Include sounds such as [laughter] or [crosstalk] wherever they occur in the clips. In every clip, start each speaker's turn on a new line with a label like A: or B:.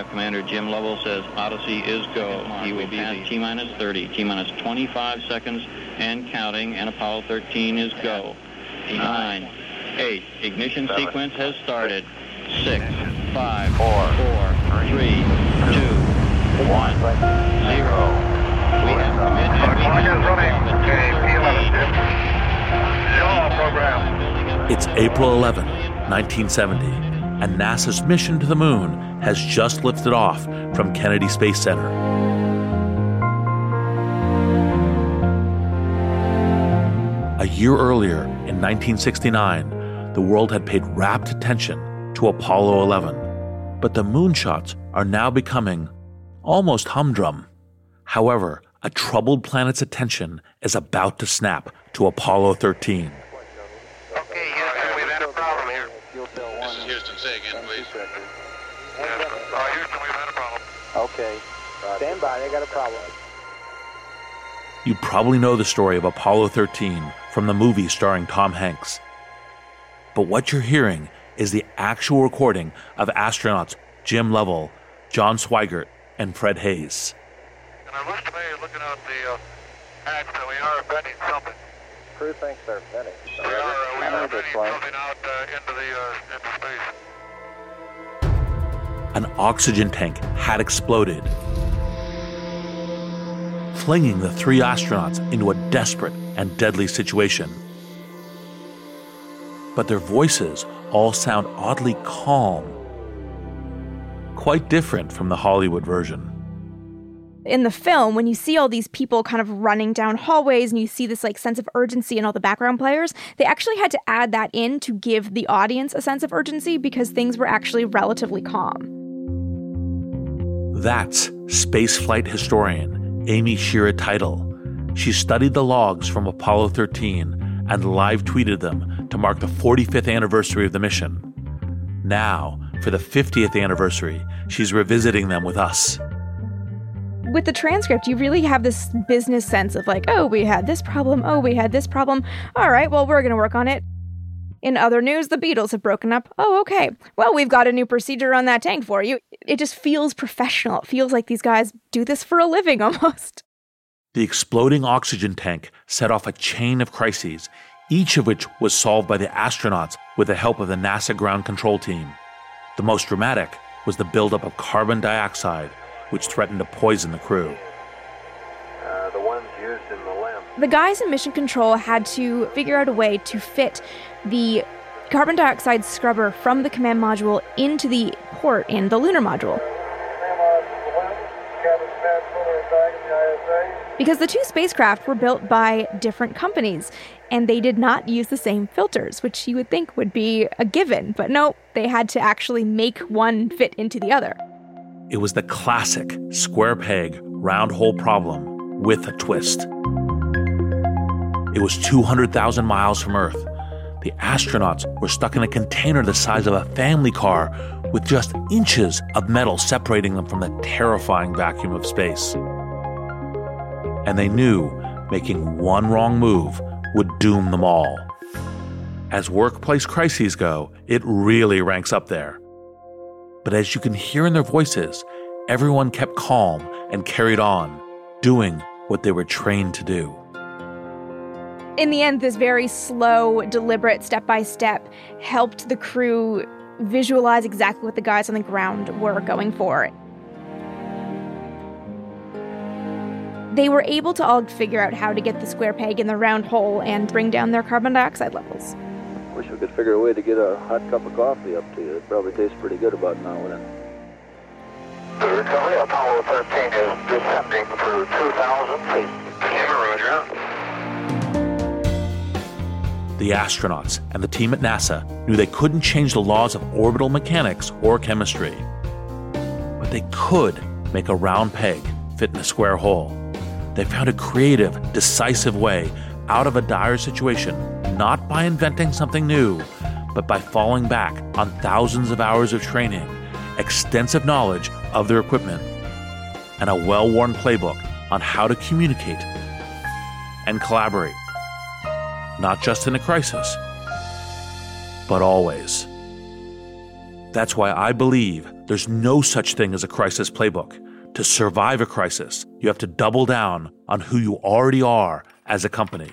A: Spacecraft Commander Jim Lovell says Odyssey is go. He will be at T minus 30, T minus 25 seconds and counting, and Apollo 13 is go. Nine, eight, ignition Seven, sequence has started. Six, five, four, four, three, two, one, zero. We have committed. We have running.
B: It's April 11, 1970, and NASA's mission to the moon has just lifted off from Kennedy Space Center. A year earlier, in 1969, the world had paid rapt attention to Apollo 11, but the moonshots are now becoming almost humdrum. However, a troubled planet's attention is about to snap to Apollo 13.
C: Okay, Houston, we've had a problem here.
D: This is Houston. Say again, please.
C: Uh, Houston, we've had a problem.
E: Okay. Stand by. They got a problem.
B: You probably know the story of Apollo 13 from the movie starring Tom Hanks. But what you're hearing is the actual recording of astronauts Jim Lovell, John Swigert, and Fred Haise.
C: And our list today is looking out the uh, hatch that we are venting something.
E: Crew thinks they're venting.
C: We are, uh, we are venting something out uh, into the uh, into space.
B: An oxygen tank had exploded, flinging the three astronauts into a desperate and deadly situation. But their voices all sound oddly calm, quite different from the Hollywood version.
F: In the film when you see all these people kind of running down hallways and you see this like sense of urgency in all the background players they actually had to add that in to give the audience a sense of urgency because things were actually relatively calm
B: That's spaceflight historian Amy Shira Teitel. She studied the logs from Apollo 13 and live tweeted them to mark the 45th anniversary of the mission. Now, for the 50th anniversary, she's revisiting them with us.
F: With the transcript you really have this business sense of like oh we had this problem. Oh we had this problem. All right well we're going to work on it. In other news the beatles have broken up. Oh okay. Well we've got a new procedure on that tank for you. It just feels professional. It feels like these guys do this for a living [laughs] almost.
B: The exploding oxygen tank set off a chain of crises, each of which was solved by the astronauts with the help of the NASA ground control team. The most dramatic was the buildup of carbon dioxide, which threatened to poison the crew.
E: Uh, the ones used in the LEM.
F: the guys in mission control had to figure out a way to fit the carbon dioxide scrubber from the command module into the port in the lunar module because the two spacecraft were built by different companies and they did not use the same filters, which you would think would be a given. But no, they had to actually make one fit into the other.
B: It was the classic square peg, round hole problem with a twist. It was 200,000 miles from Earth. The astronauts were stuck in a container the size of a family car with just inches of metal separating them from the terrifying vacuum of space. And they knew making one wrong move would doom them all. As workplace crises go, it really ranks up there. But as you can hear in their voices, everyone kept calm and carried on, doing what they were trained to do.
F: In the end, this very slow, deliberate step by step helped the crew visualize exactly what the guys on the ground were going for. They were able to all figure out how to get the square peg in the round hole and bring down their carbon dioxide levels.
E: Wish we could figure a way to get a hot cup of coffee up to you. It probably tastes pretty good about now and then.
C: The recovery Apollo 13 is descending through 2,000 feet. Yeah, Roger.
B: the astronauts and the team at NASA knew they couldn't change the laws of orbital mechanics or chemistry. But they could make a round peg fit in a square hole. They found a creative, decisive way out of a dire situation, not by inventing something new, but by falling back on thousands of hours of training, extensive knowledge of their equipment, and a well worn playbook on how to communicate and collaborate, not just in a crisis, but always. That's why I believe there's no such thing as a crisis playbook. To survive a crisis, you have to double down on who you already are as a company.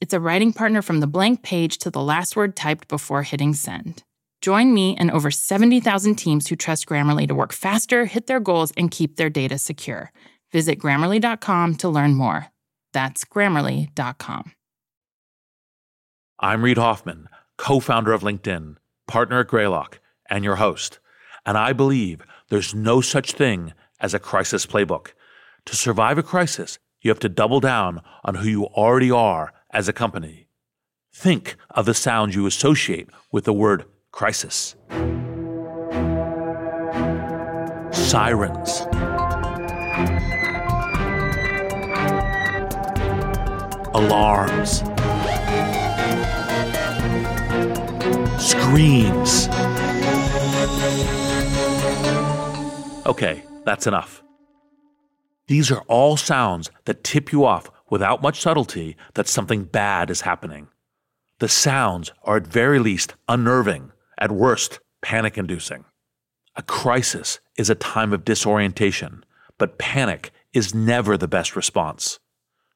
G: it's a writing partner from the blank page to the last word typed before hitting send. Join me and over 70,000 teams who trust Grammarly to work faster, hit their goals, and keep their data secure. Visit grammarly.com to learn more. That's grammarly.com.
B: I'm Reid Hoffman, co founder of LinkedIn, partner at Greylock, and your host. And I believe there's no such thing as a crisis playbook. To survive a crisis, you have to double down on who you already are as a company. Think of the sounds you associate with the word crisis sirens, alarms, screams. Okay, that's enough. These are all sounds that tip you off without much subtlety that something bad is happening. The sounds are at very least unnerving, at worst, panic inducing. A crisis is a time of disorientation, but panic is never the best response.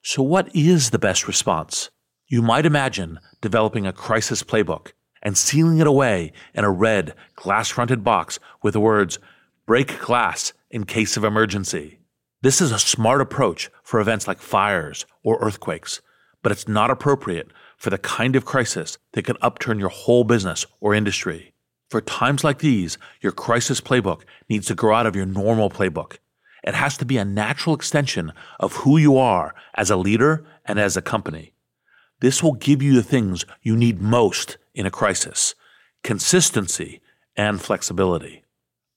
B: So, what is the best response? You might imagine developing a crisis playbook and sealing it away in a red, glass fronted box with the words, break glass in case of emergency. This is a smart approach for events like fires or earthquakes, but it's not appropriate for the kind of crisis that could upturn your whole business or industry. For times like these, your crisis playbook needs to grow out of your normal playbook. It has to be a natural extension of who you are as a leader and as a company. This will give you the things you need most in a crisis consistency and flexibility.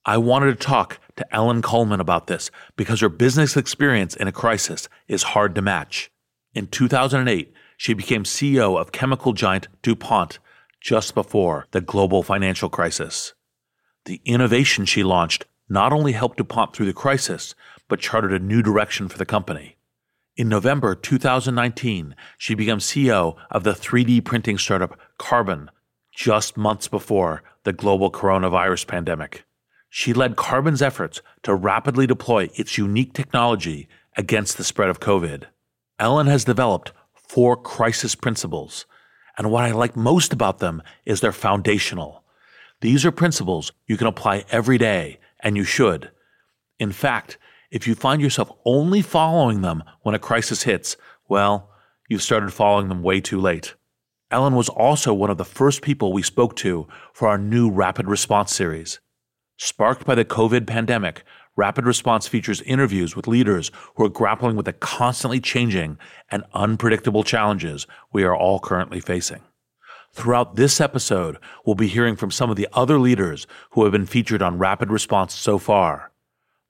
B: I wanted to talk to Ellen Kullman about this because her business experience in a crisis is hard to match. In 2008, she became CEO of chemical giant DuPont just before the global financial crisis. The innovation she launched not only helped DuPont through the crisis, but charted a new direction for the company. In November 2019, she became CEO of the 3D printing startup Carbon just months before the global coronavirus pandemic. She led Carbon's efforts to rapidly deploy its unique technology against the spread of COVID. Ellen has developed four crisis principles, and what I like most about them is they're foundational. These are principles you can apply every day, and you should. In fact, if you find yourself only following them when a crisis hits, well, you've started following them way too late. Ellen was also one of the first people we spoke to for our new Rapid Response series. Sparked by the COVID pandemic, Rapid Response features interviews with leaders who are grappling with the constantly changing and unpredictable challenges we are all currently facing. Throughout this episode, we'll be hearing from some of the other leaders who have been featured on Rapid Response so far.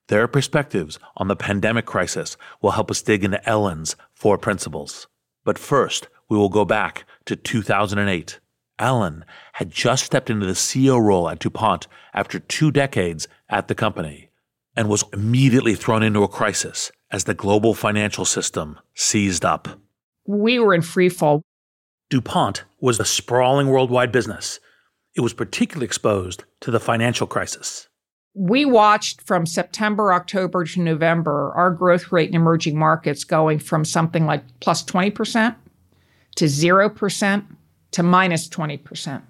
B: Their perspectives on the pandemic crisis will help us dig into Ellen's four principles. But first, we will go back to 2008. Ellen had just stepped into the CEO role at DuPont after two decades at the company and was immediately thrown into a crisis as the global financial system seized up.
H: We were in free fall.
B: DuPont was a sprawling worldwide business. It was particularly exposed to the financial crisis.
H: We watched from September, October to November our growth rate in emerging markets going from something like plus 20% to 0% to minus 20%.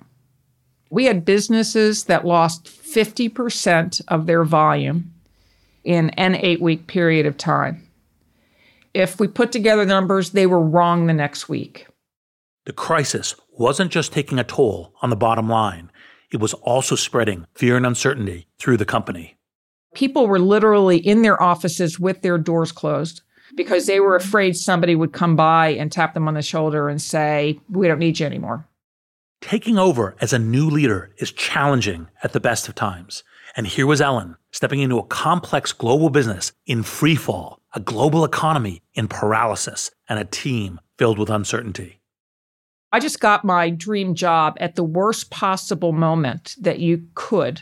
H: We had businesses that lost 50% of their volume in an eight week period of time. If we put together numbers, they were wrong the next week.
B: The crisis wasn't just taking a toll on the bottom line, it was also spreading fear and uncertainty through the company.
H: People were literally in their offices with their doors closed because they were afraid somebody would come by and tap them on the shoulder and say, We don't need you anymore.
B: Taking over as a new leader is challenging at the best of times. And here was Ellen stepping into a complex global business in free fall, a global economy in paralysis, and a team filled with uncertainty.
H: I just got my dream job at the worst possible moment that you could.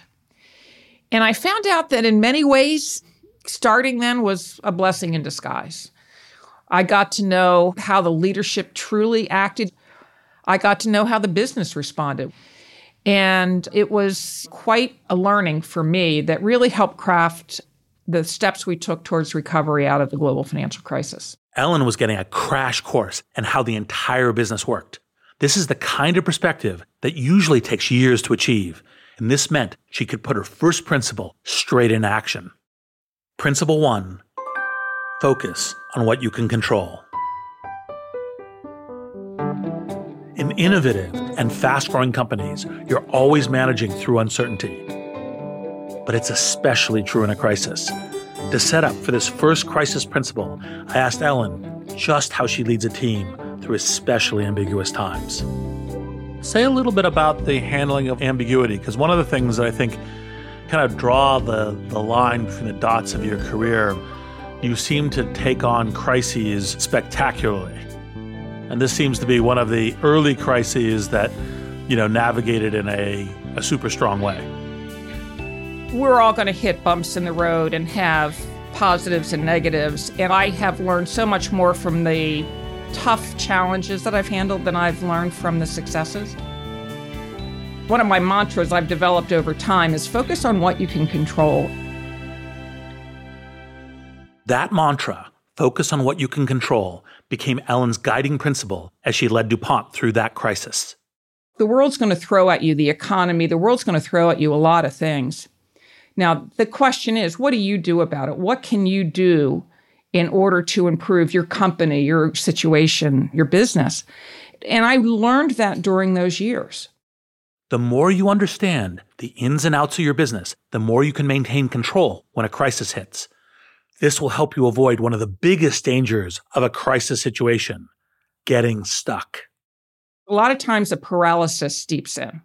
H: And I found out that in many ways, starting then was a blessing in disguise. I got to know how the leadership truly acted. I got to know how the business responded. And it was quite a learning for me that really helped craft the steps we took towards recovery out of the global financial crisis.
B: Ellen was getting a crash course in how the entire business worked. This is the kind of perspective that usually takes years to achieve, and this meant she could put her first principle straight in action. Principle one focus on what you can control. In innovative and fast growing companies, you're always managing through uncertainty. But it's especially true in a crisis. To set up for this first crisis principle, I asked Ellen just how she leads a team through especially ambiguous times. Say a little bit about the handling of ambiguity, because one of the things that I think kind of draw the, the line between the dots of your career, you seem to take on crises spectacularly. And this seems to be one of the early crises that, you know, navigated in a, a super strong way.
H: We're all going to hit bumps in the road and have positives and negatives. And I have learned so much more from the tough challenges that I've handled than I've learned from the successes. One of my mantras I've developed over time is focus on what you can control.
B: That mantra, focus on what you can control, became Ellen's guiding principle as she led DuPont through that crisis.
H: The world's going to throw at you the economy, the world's going to throw at you a lot of things. Now, the question is, what do you do about it? What can you do in order to improve your company, your situation, your business? And I learned that during those years.
B: The more you understand the ins and outs of your business, the more you can maintain control when a crisis hits. This will help you avoid one of the biggest dangers of a crisis situation getting stuck.
H: A lot of times, a paralysis steeps in.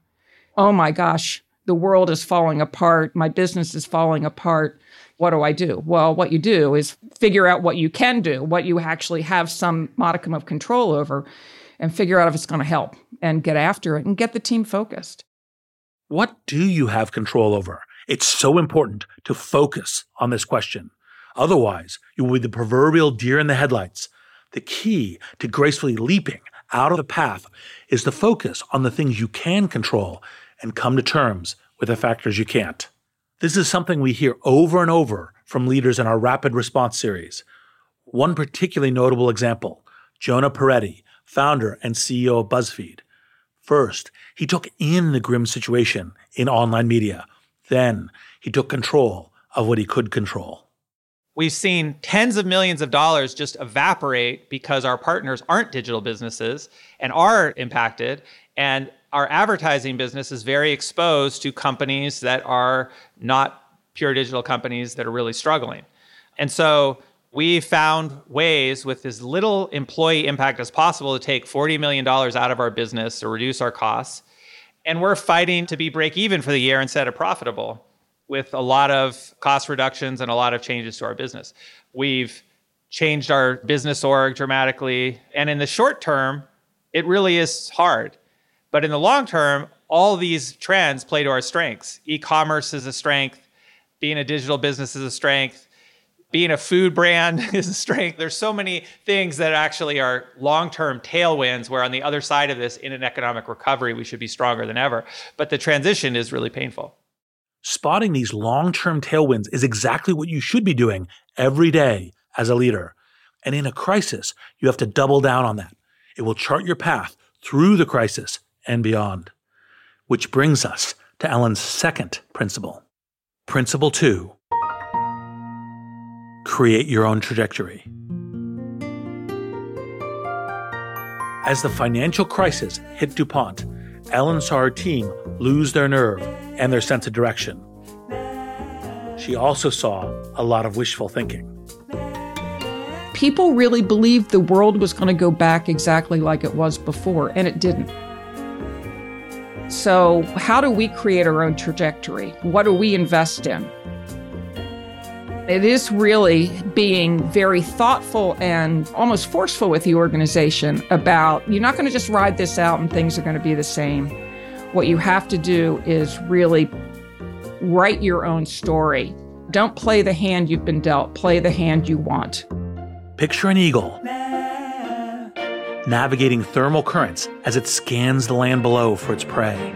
H: Oh my gosh, the world is falling apart. My business is falling apart. What do I do? Well, what you do is figure out what you can do, what you actually have some modicum of control over, and figure out if it's going to help and get after it and get the team focused.
B: What do you have control over? It's so important to focus on this question. Otherwise, you will be the proverbial deer in the headlights. The key to gracefully leaping out of the path is to focus on the things you can control and come to terms with the factors you can't. This is something we hear over and over from leaders in our rapid response series. One particularly notable example Jonah Peretti, founder and CEO of BuzzFeed. First, he took in the grim situation in online media. Then, he took control of what he could control.
I: We've seen tens of millions of dollars just evaporate because our partners aren't digital businesses and are impacted. And our advertising business is very exposed to companies that are not pure digital companies that are really struggling. And so we found ways with as little employee impact as possible to take $40 million out of our business to reduce our costs. And we're fighting to be break even for the year instead of profitable with a lot of cost reductions and a lot of changes to our business. We've changed our business org dramatically. And in the short term, it really is hard. But in the long term, all these trends play to our strengths. E commerce is a strength, being a digital business is a strength, being a food brand [laughs] is a strength. There's so many things that actually are long term tailwinds, where on the other side of this, in an economic recovery, we should be stronger than ever. But the transition is really painful.
B: Spotting these long term tailwinds is exactly what you should be doing every day as a leader. And in a crisis, you have to double down on that. It will chart your path through the crisis and beyond. Which brings us to Ellen's second principle. Principle two create your own trajectory. As the financial crisis hit DuPont, Ellen saw her team lose their nerve and their sense of direction. She also saw a lot of wishful thinking.
H: People really believed the world was going to go back exactly like it was before, and it didn't. So, how do we create our own trajectory? What do we invest in? It is really being very thoughtful and almost forceful with the organization about you're not going to just ride this out and things are going to be the same. What you have to do is really write your own story. Don't play the hand you've been dealt, play the hand you want.
B: Picture an eagle navigating thermal currents as it scans the land below for its prey.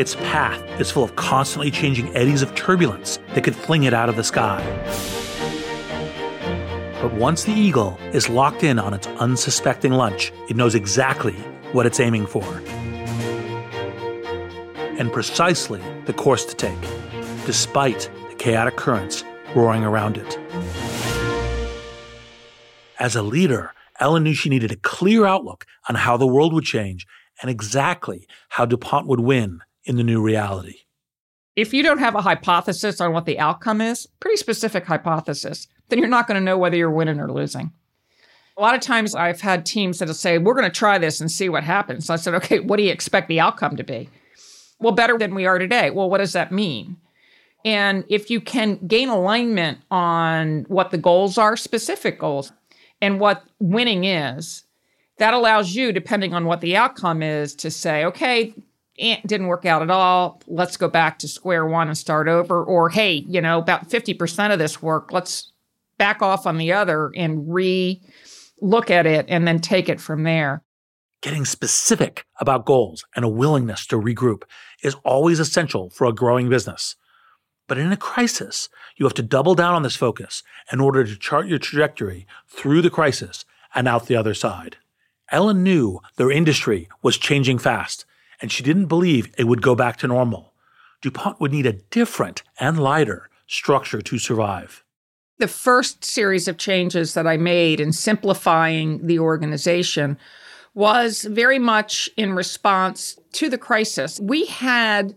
B: Its path is full of constantly changing eddies of turbulence that could fling it out of the sky. But once the eagle is locked in on its unsuspecting lunch, it knows exactly what it's aiming for and precisely the course to take, despite the chaotic currents roaring around it. As a leader, Ellen knew she needed a clear outlook on how the world would change and exactly how DuPont would win in the new reality.
H: If you don't have a hypothesis on what the outcome is, pretty specific hypothesis, then you're not going to know whether you're winning or losing. A lot of times I've had teams that'll say, We're going to try this and see what happens. So I said, Okay, what do you expect the outcome to be? Well, better than we are today. Well, what does that mean? And if you can gain alignment on what the goals are, specific goals, and what winning is, that allows you, depending on what the outcome is, to say, okay, it didn't work out at all. Let's go back to square one and start over. Or, hey, you know, about 50% of this work, let's back off on the other and re look at it and then take it from there.
B: Getting specific about goals and a willingness to regroup is always essential for a growing business. But in a crisis, you have to double down on this focus in order to chart your trajectory through the crisis and out the other side. Ellen knew their industry was changing fast and she didn't believe it would go back to normal. DuPont would need a different and lighter structure to survive.
H: The first series of changes that I made in simplifying the organization was very much in response to the crisis. We had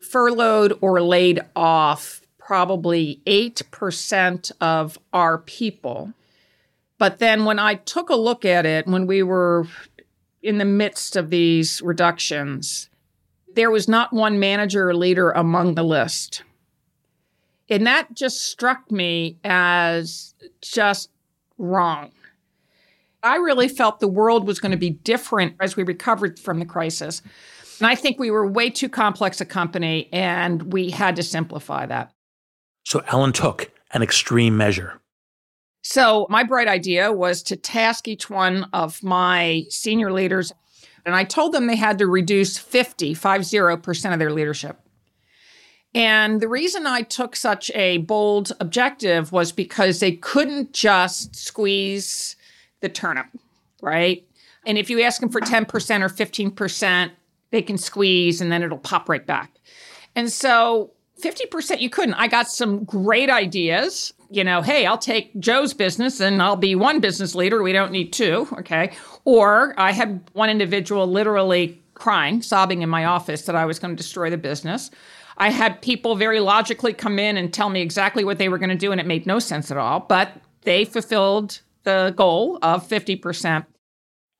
H: furloughed or laid off probably 8% of our people. But then when I took a look at it, when we were in the midst of these reductions, there was not one manager or leader among the list. And that just struck me as just wrong. I really felt the world was going to be different as we recovered from the crisis. And I think we were way too complex a company and we had to simplify that.
B: So Ellen took an extreme measure.
H: So, my bright idea was to task each one of my senior leaders, and I told them they had to reduce 50, 50% of their leadership. And the reason I took such a bold objective was because they couldn't just squeeze the turnip, right? And if you ask them for 10% or 15%, they can squeeze and then it'll pop right back. And so 50% you couldn't. I got some great ideas. You know, hey, I'll take Joe's business and I'll be one business leader. We don't need two. Okay. Or I had one individual literally crying, sobbing in my office that I was going to destroy the business. I had people very logically come in and tell me exactly what they were going to do, and it made no sense at all. But they fulfilled the goal of 50%.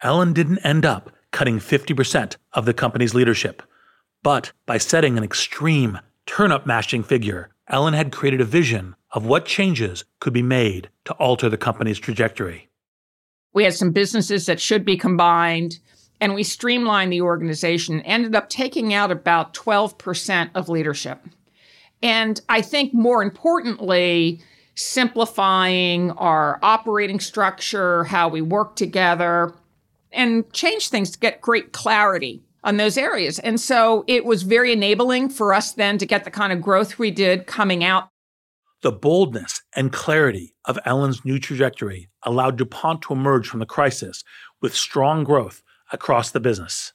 B: Ellen didn't end up cutting 50% of the company's leadership. But by setting an extreme turnip mashing figure, Ellen had created a vision of what changes could be made to alter the company's trajectory.
H: We had some businesses that should be combined, and we streamlined the organization, ended up taking out about 12% of leadership. And I think more importantly, simplifying our operating structure, how we work together, and change things to get great clarity on those areas. And so it was very enabling for us then to get the kind of growth we did coming out.
B: The boldness and clarity of Ellen's new trajectory allowed DuPont to emerge from the crisis with strong growth across the business.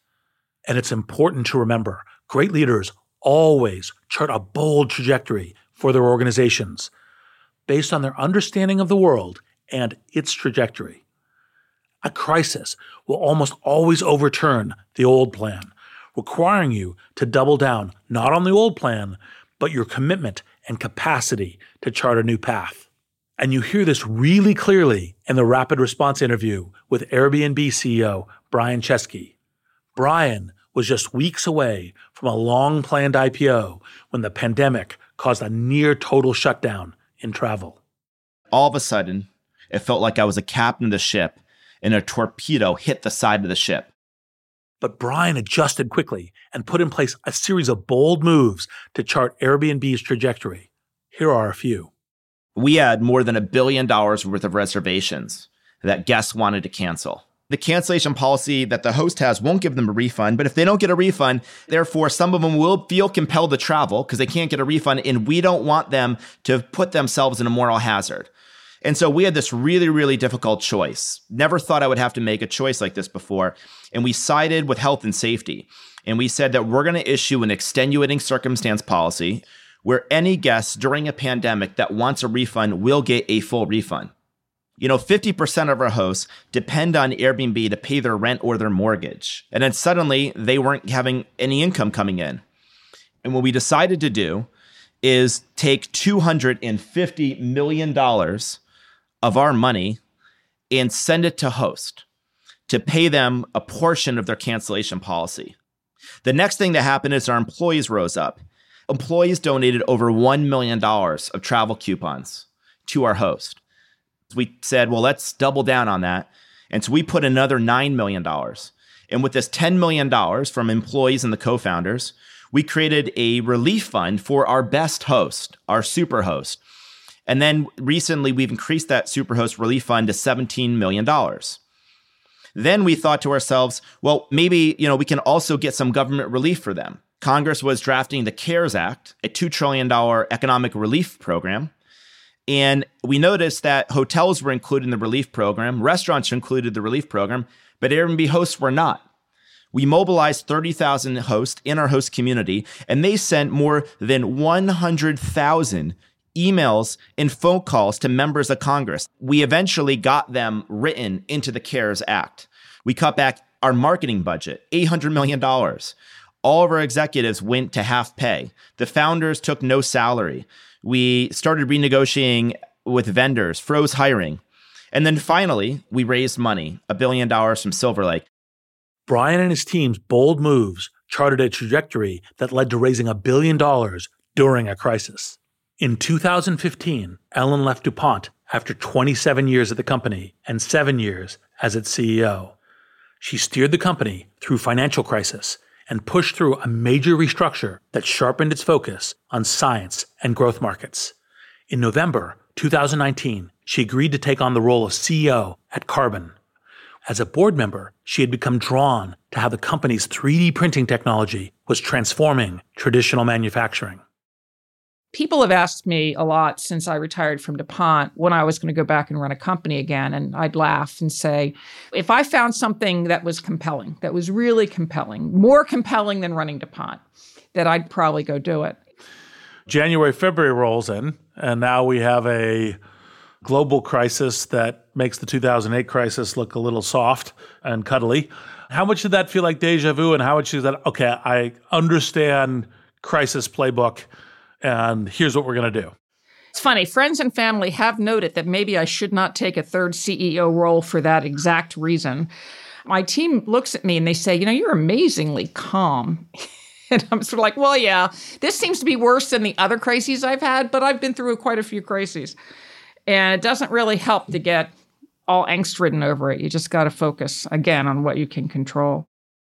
B: And it's important to remember great leaders always chart a bold trajectory for their organizations based on their understanding of the world and its trajectory. A crisis will almost always overturn the old plan, requiring you to double down not on the old plan, but your commitment and capacity to chart a new path. And you hear this really clearly in the rapid response interview with Airbnb CEO Brian Chesky. Brian was just weeks away from a long planned IPO when the pandemic caused a near total shutdown in travel.
J: All of a sudden, it felt like I was a captain of the ship and a torpedo hit the side of the ship.
B: But Brian adjusted quickly and put in place a series of bold moves to chart Airbnb's trajectory. Here are a few.
J: We had more than a billion dollars worth of reservations that guests wanted to cancel. The cancellation policy that the host has won't give them a refund, but if they don't get a refund, therefore some of them will feel compelled to travel because they can't get a refund, and we don't want them to put themselves in a moral hazard. And so we had this really, really difficult choice. Never thought I would have to make a choice like this before. And we sided with health and safety. And we said that we're going to issue an extenuating circumstance policy where any guest during a pandemic that wants a refund will get a full refund. You know, 50% of our hosts depend on Airbnb to pay their rent or their mortgage. And then suddenly they weren't having any income coming in. And what we decided to do is take $250 million of our money and send it to host to pay them a portion of their cancellation policy. The next thing that happened is our employees rose up. Employees donated over $1 million of travel coupons to our host. We said, well, let's double down on that. And so we put another $9 million. And with this $10 million from employees and the co founders, we created a relief fund for our best host, our super host. And then recently, we've increased that super host relief fund to $17 million. Then we thought to ourselves, well, maybe you know we can also get some government relief for them. Congress was drafting the CARES Act, a $2 trillion economic relief program. And we noticed that hotels were included in the relief program, restaurants included the relief program, but Airbnb hosts were not. We mobilized 30,000 hosts in our host community, and they sent more than 100,000 emails and phone calls to members of Congress. We eventually got them written into the CARES Act. We cut back our marketing budget, $800 million. All of our executives went to half pay. The founders took no salary. We started renegotiating with vendors, froze hiring. And then finally, we raised money, a billion dollars from Silver Lake.
B: Brian and his team's bold moves charted a trajectory that led to raising a billion dollars during a crisis. In 2015, Ellen left DuPont after 27 years at the company and seven years as its CEO. She steered the company through financial crisis and pushed through a major restructure that sharpened its focus on science and growth markets. In November 2019, she agreed to take on the role of CEO at Carbon. As a board member, she had become drawn to how the company's 3D printing technology was transforming traditional manufacturing.
H: People have asked me a lot since I retired from DuPont when I was going to go back and run a company again. And I'd laugh and say, if I found something that was compelling, that was really compelling, more compelling than running DuPont, that I'd probably go do it.
B: January, February rolls in, and now we have a global crisis that makes the 2008 crisis look a little soft and cuddly. How much did that feel like deja vu, and how much is that, okay, I understand crisis playbook, and here's what we're going to do?
H: It's funny, friends and family have noted that maybe I should not take a third CEO role for that exact reason. My team looks at me and they say, You know, you're amazingly calm. [laughs] and I'm sort of like, Well, yeah, this seems to be worse than the other crises I've had, but I've been through quite a few crises. And it doesn't really help to get all angst ridden over it. You just got to focus again on what you can control.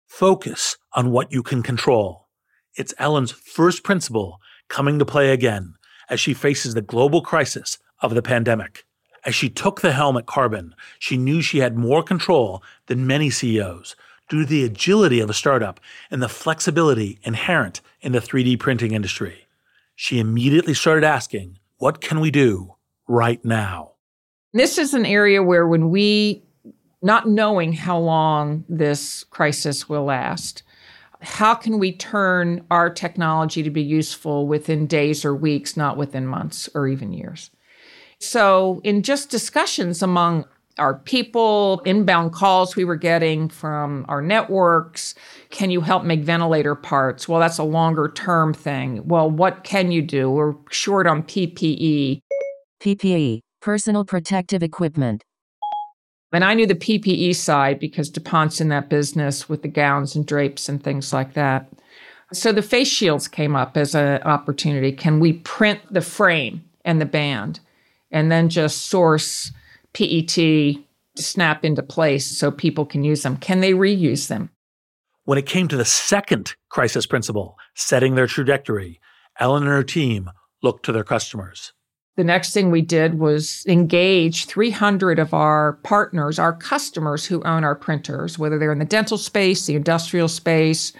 B: Focus on what you can control. It's Ellen's first principle coming to play again as she faces the global crisis of the pandemic. As she took the helm at Carbon, she knew she had more control than many CEOs due to the agility of a startup and the flexibility inherent in the 3D printing industry. She immediately started asking, What can we do right now?
H: This is an area where, when we, not knowing how long this crisis will last, how can we turn our technology to be useful within days or weeks, not within months or even years? So, in just discussions among our people, inbound calls we were getting from our networks, can you help make ventilator parts? Well, that's a longer term thing. Well, what can you do? We're short on PPE.
K: PPE, personal protective equipment.
H: And I knew the PPE side because DuPont's in that business with the gowns and drapes and things like that. So the face shields came up as an opportunity. Can we print the frame and the band and then just source PET to snap into place so people can use them? Can they reuse them?
B: When it came to the second crisis principle, setting their trajectory, Ellen and her team looked to their customers.
H: The next thing we did was engage 300 of our partners, our customers who own our printers, whether they're in the dental space, the industrial space,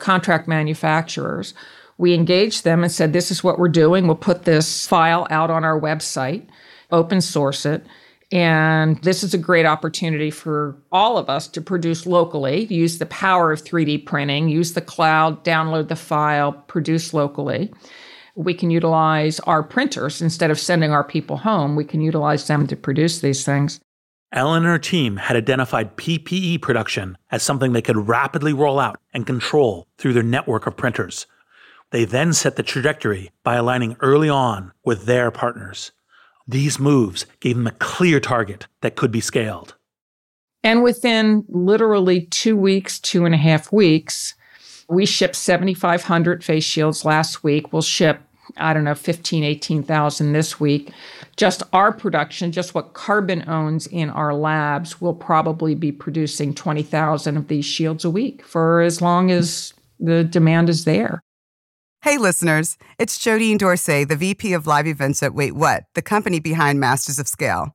H: contract manufacturers. We engaged them and said, This is what we're doing. We'll put this file out on our website, open source it. And this is a great opportunity for all of us to produce locally, use the power of 3D printing, use the cloud, download the file, produce locally we can utilize our printers instead of sending our people home. We can utilize them to produce these things.
B: Ellen and her team had identified PPE production as something they could rapidly roll out and control through their network of printers. They then set the trajectory by aligning early on with their partners. These moves gave them a clear target that could be scaled.
H: And within literally two weeks, two and a half weeks, we shipped 7,500 face shields last week. We'll ship, I don't know, 15, 18,000 this week. Just our production, just what Carbon owns in our labs, will probably be producing 20,000 of these shields a week for as long as the demand is there.
L: Hey, listeners, it's Jodine Dorsey, the VP of Live Events at Wait What, the company behind Masters of Scale.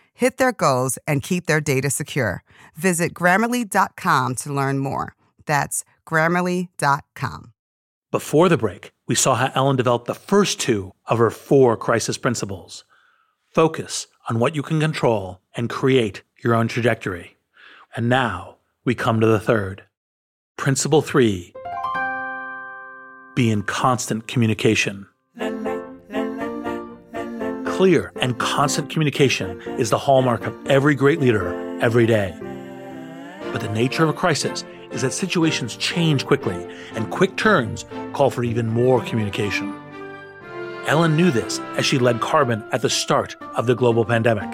L: hit their goals, and keep their data secure. Visit grammarly.com to learn more. That's grammarly.com.
B: Before the break, we saw how Ellen developed the first two of her four crisis principles focus on what you can control and create your own trajectory. And now we come to the third. Principle three be in constant communication clear and constant communication is the hallmark of every great leader every day. But the nature of a crisis is that situations change quickly, and quick turns call for even more communication. Ellen knew this as she led Carbon at the start of the global pandemic.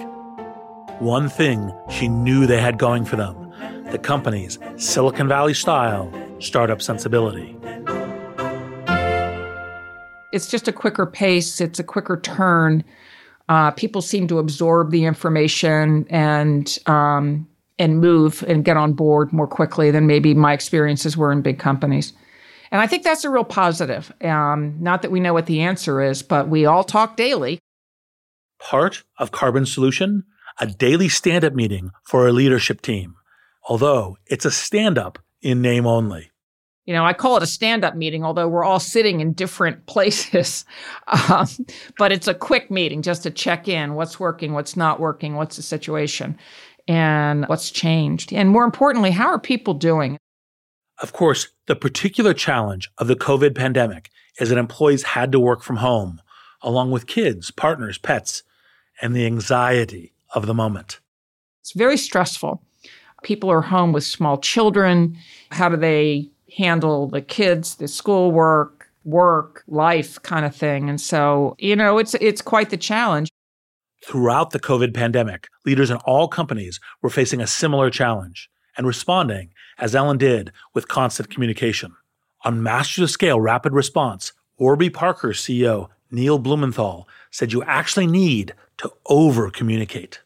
B: One thing she knew they had going for them the company's Silicon Valley style startup sensibility.
H: It's just a quicker pace, it's a quicker turn. Uh, people seem to absorb the information and um, and move and get on board more quickly than maybe my experiences were in big companies. And I think that's a real positive. Um, not that we know what the answer is, but we all talk daily.
B: Part of Carbon solution a daily stand up meeting for a leadership team, although it's a stand up in name only.
H: You know, I call it a stand up meeting, although we're all sitting in different [laughs] places. Um, but it's a quick meeting just to check in what's working, what's not working, what's the situation, and what's changed. And more importantly, how are people doing?
B: Of course, the particular challenge of the COVID pandemic is that employees had to work from home, along with kids, partners, pets, and the anxiety of the moment.
H: It's very stressful. People are home with small children. How do they handle the kids, the schoolwork, work, life kind of thing? And so, you know, it's it's quite the challenge.
B: Throughout the COVID pandemic, leaders in all companies were facing a similar challenge and responding, as Ellen did, with constant communication. On Masters of Scale Rapid Response, Warby Parker CEO Neil Blumenthal said you actually need to over communicate.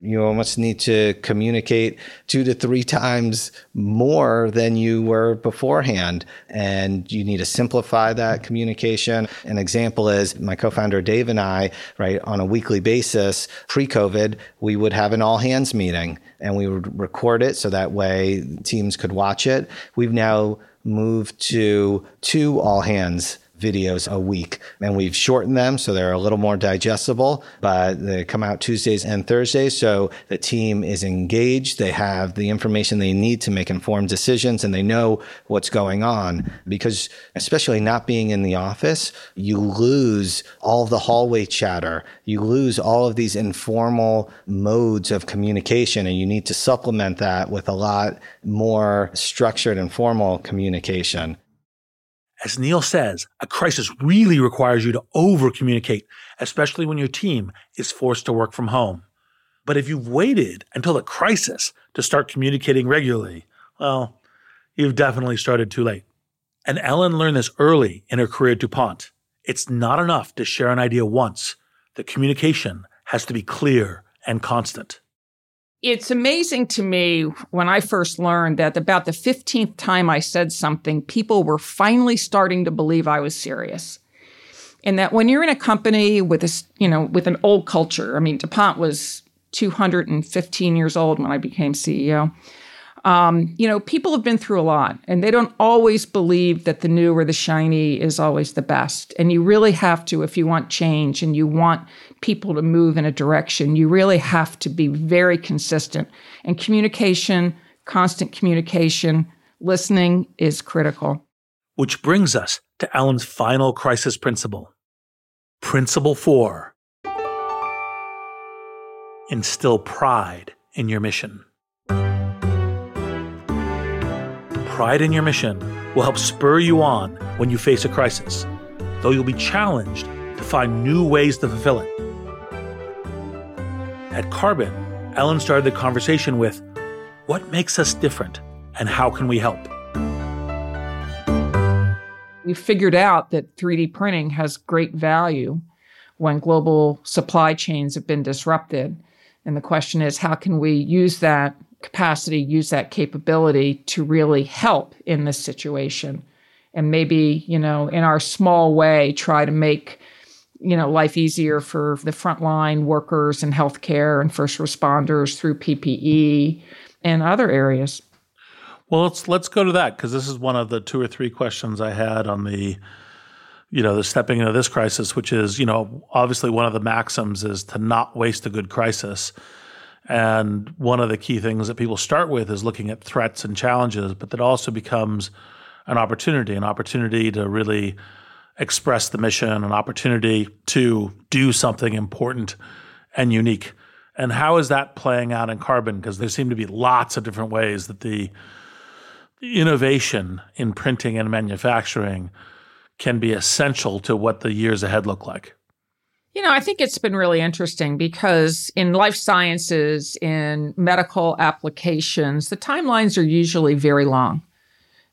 M: You almost need to communicate two to three times more than you were beforehand. And you need to simplify that communication. An example is my co founder Dave and I, right, on a weekly basis, pre COVID, we would have an all hands meeting and we would record it so that way teams could watch it. We've now moved to two all hands videos a week. And we've shortened them so they're a little more digestible, but they come out Tuesdays and Thursdays. So the team is engaged. They have the information they need to make informed decisions and they know what's going on because especially not being in the office, you lose all the hallway chatter. You lose all of these informal modes of communication and you need to supplement that with a lot more structured and formal communication.
B: As Neil says, a crisis really requires you to over communicate, especially when your team is forced to work from home. But if you've waited until the crisis to start communicating regularly, well, you've definitely started too late. And Ellen learned this early in her career at DuPont. It's not enough to share an idea once. The communication has to be clear and constant.
H: It's amazing to me when I first learned that about the 15th time I said something, people were finally starting to believe I was serious. And that when you're in a company with this, you know, with an old culture, I mean, DuPont was 215 years old when I became CEO. Um, you know, people have been through a lot and they don't always believe that the new or the shiny is always the best. And you really have to, if you want change and you want people to move in a direction, you really have to be very consistent. And communication, constant communication, listening is critical.
B: Which brings us to Ellen's final crisis principle. Principle four instill pride in your mission. Pride in your mission will help spur you on when you face a crisis, though you'll be challenged to find new ways to fulfill it. At Carbon, Ellen started the conversation with What makes us different and how can we help?
H: We figured out that 3D printing has great value when global supply chains have been disrupted. And the question is, how can we use that capacity, use that capability to really help in this situation. And maybe, you know, in our small way, try to make, you know, life easier for the frontline workers and healthcare and first responders through PPE and other areas.
B: Well, let's let's go to that because this is one of the two or three questions I had on the, you know, the stepping into this crisis, which is, you know, obviously one of the maxims is to not waste a good crisis. And one of the key things that people start with is looking at threats and challenges, but that also becomes an opportunity, an opportunity to really express the mission, an opportunity to do something important and unique. And how is that playing out in carbon? Because there seem to be lots of different ways that the, innovation in printing and manufacturing can be essential to what the years ahead look like.
H: You know, I think it's been really interesting because in life sciences, in medical applications, the timelines are usually very long.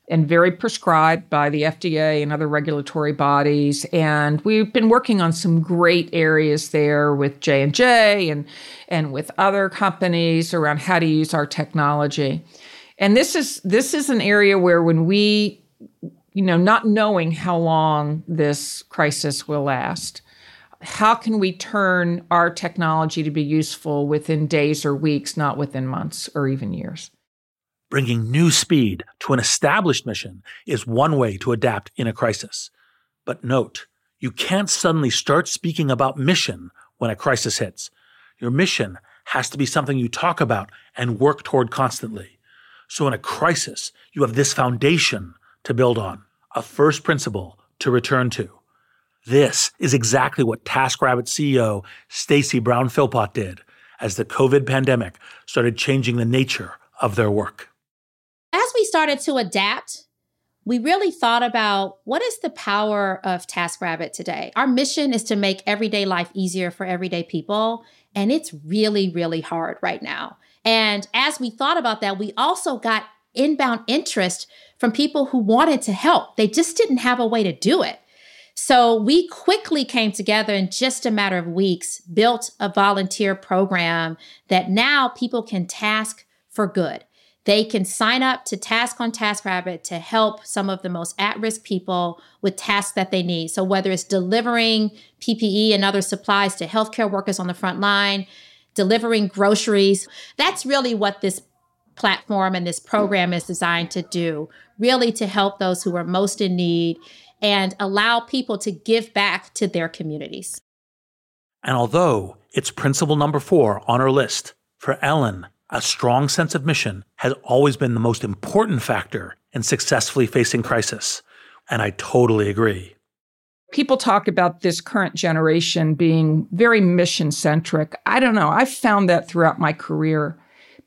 H: and very prescribed by the FDA and other regulatory bodies. And we've been working on some great areas there with J and J and and with other companies around how to use our technology. And this is this is an area where when we you know not knowing how long this crisis will last how can we turn our technology to be useful within days or weeks not within months or even years
B: Bringing new speed to an established mission is one way to adapt in a crisis. But note, you can't suddenly start speaking about mission when a crisis hits. Your mission has to be something you talk about and work toward constantly. So in a crisis, you have this foundation to build on, a first principle to return to. This is exactly what TaskRabbit CEO Stacy Brown Philpot did as the COVID pandemic started changing the nature of their work
N: as we started to adapt, we really thought about what is the power of TaskRabbit today? Our mission is to make everyday life easier for everyday people. And it's really, really hard right now. And as we thought about that, we also got inbound interest from people who wanted to help. They just didn't have a way to do it. So we quickly came together in just a matter of weeks, built a volunteer program that now people can task for good. They can sign up to Task on TaskRabbit to help some of the most at risk people with tasks that they need. So, whether it's delivering PPE and other supplies to healthcare workers on the front line, delivering groceries, that's really what this platform and this program is designed to do really to help those who are most in need and allow people to give back to their communities.
B: And although it's principle number four on our list, for Ellen, a strong sense of mission has always been the most important factor in successfully facing crisis. And I totally agree.
H: People talk about this current generation being very mission centric. I don't know. I've found that throughout my career.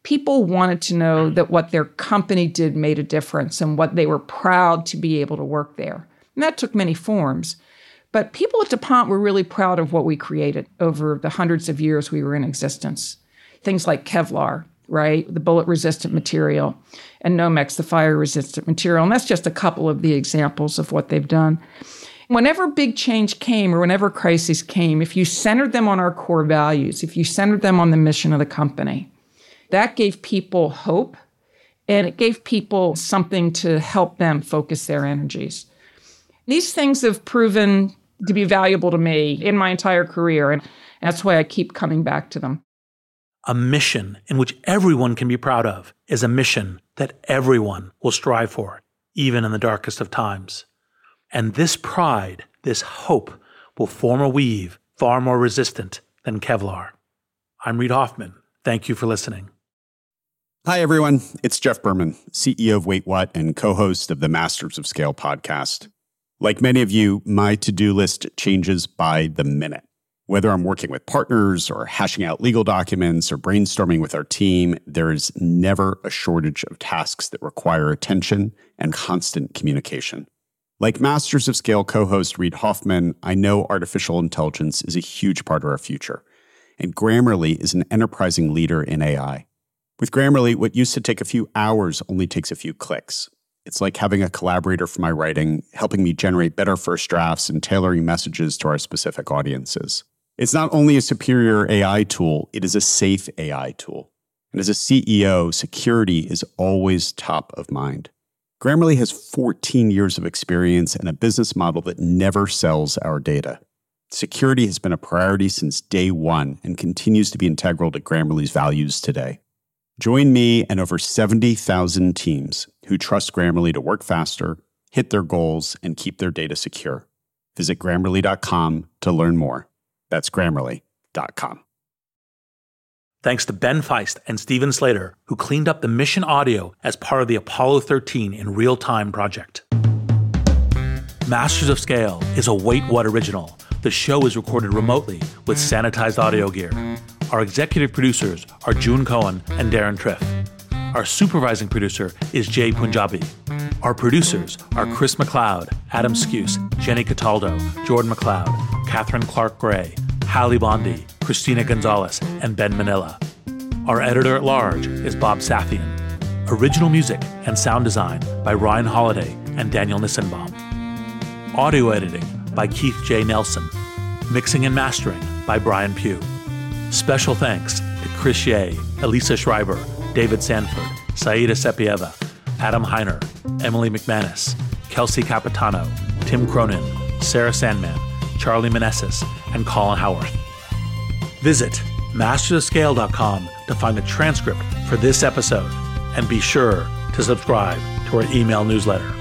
H: People wanted to know that what their company did made a difference and what they were proud to be able to work there. And that took many forms. But people at DuPont were really proud of what we created over the hundreds of years we were in existence. Things like Kevlar, right? The bullet resistant material, and Nomex, the fire resistant material. And that's just a couple of the examples of what they've done. Whenever big change came or whenever crises came, if you centered them on our core values, if you centered them on the mission of the company, that gave people hope and it gave people something to help them focus their energies. These things have proven to be valuable to me in my entire career, and that's why I keep coming back to them.
B: A mission in which everyone can be proud of is a mission that everyone will strive for, even in the darkest of times. And this pride, this hope, will form a weave far more resistant than Kevlar. I'm Reid Hoffman. Thank you for listening.
O: Hi, everyone. It's Jeff Berman, CEO of Wait What and co host of the Masters of Scale podcast. Like many of you, my to do list changes by the minute. Whether I'm working with partners or hashing out legal documents or brainstorming with our team, there is never a shortage of tasks that require attention and constant communication. Like Masters of Scale co host Reid Hoffman, I know artificial intelligence is a huge part of our future, and Grammarly is an enterprising leader in AI. With Grammarly, what used to take a few hours only takes a few clicks. It's like having a collaborator for my writing, helping me generate better first drafts and tailoring messages to our specific audiences. It's not only a superior AI tool, it is a safe AI tool. And as a CEO, security is always top of mind. Grammarly has 14 years of experience and a business model that never sells our data. Security has been a priority since day one and continues to be integral to Grammarly's values today. Join me and over 70,000 teams who trust Grammarly to work faster, hit their goals, and keep their data secure. Visit grammarly.com to learn more. That's grammarly.com.
B: Thanks to Ben Feist and Steven Slater, who cleaned up the mission audio as part of the Apollo 13 in real time project. Masters of Scale is a Wait What original. The show is recorded remotely with sanitized audio gear. Our executive producers are June Cohen and Deron Triff. Our supervising producer is Jay Punjabi. Our producers are Chris McLeod, Adam Skuse, Jenny Cataldo, Jordan McLeod, Catherine Clark Gray, Hallie Bondi, Christina Gonzalez, and Ben Manila. Our editor at large is Bob Safian. Original music and sound design by Ryan Holladay and Daniel Nissenbaum. Audio editing by Keith J. Nelson. Mixing and mastering by Brian Pugh. Special thanks to Chris Yeh, Elisa Schreiber, David Sanford, Saida Sapieva, Adam Heiner, Emily McManus, Kelsey Capitano, Tim Cronin, Sarah Sandman, Charlie Manessis, and Colin Howarth. Visit mastersofscale.com to find the transcript for this episode and be sure to subscribe to our email newsletter.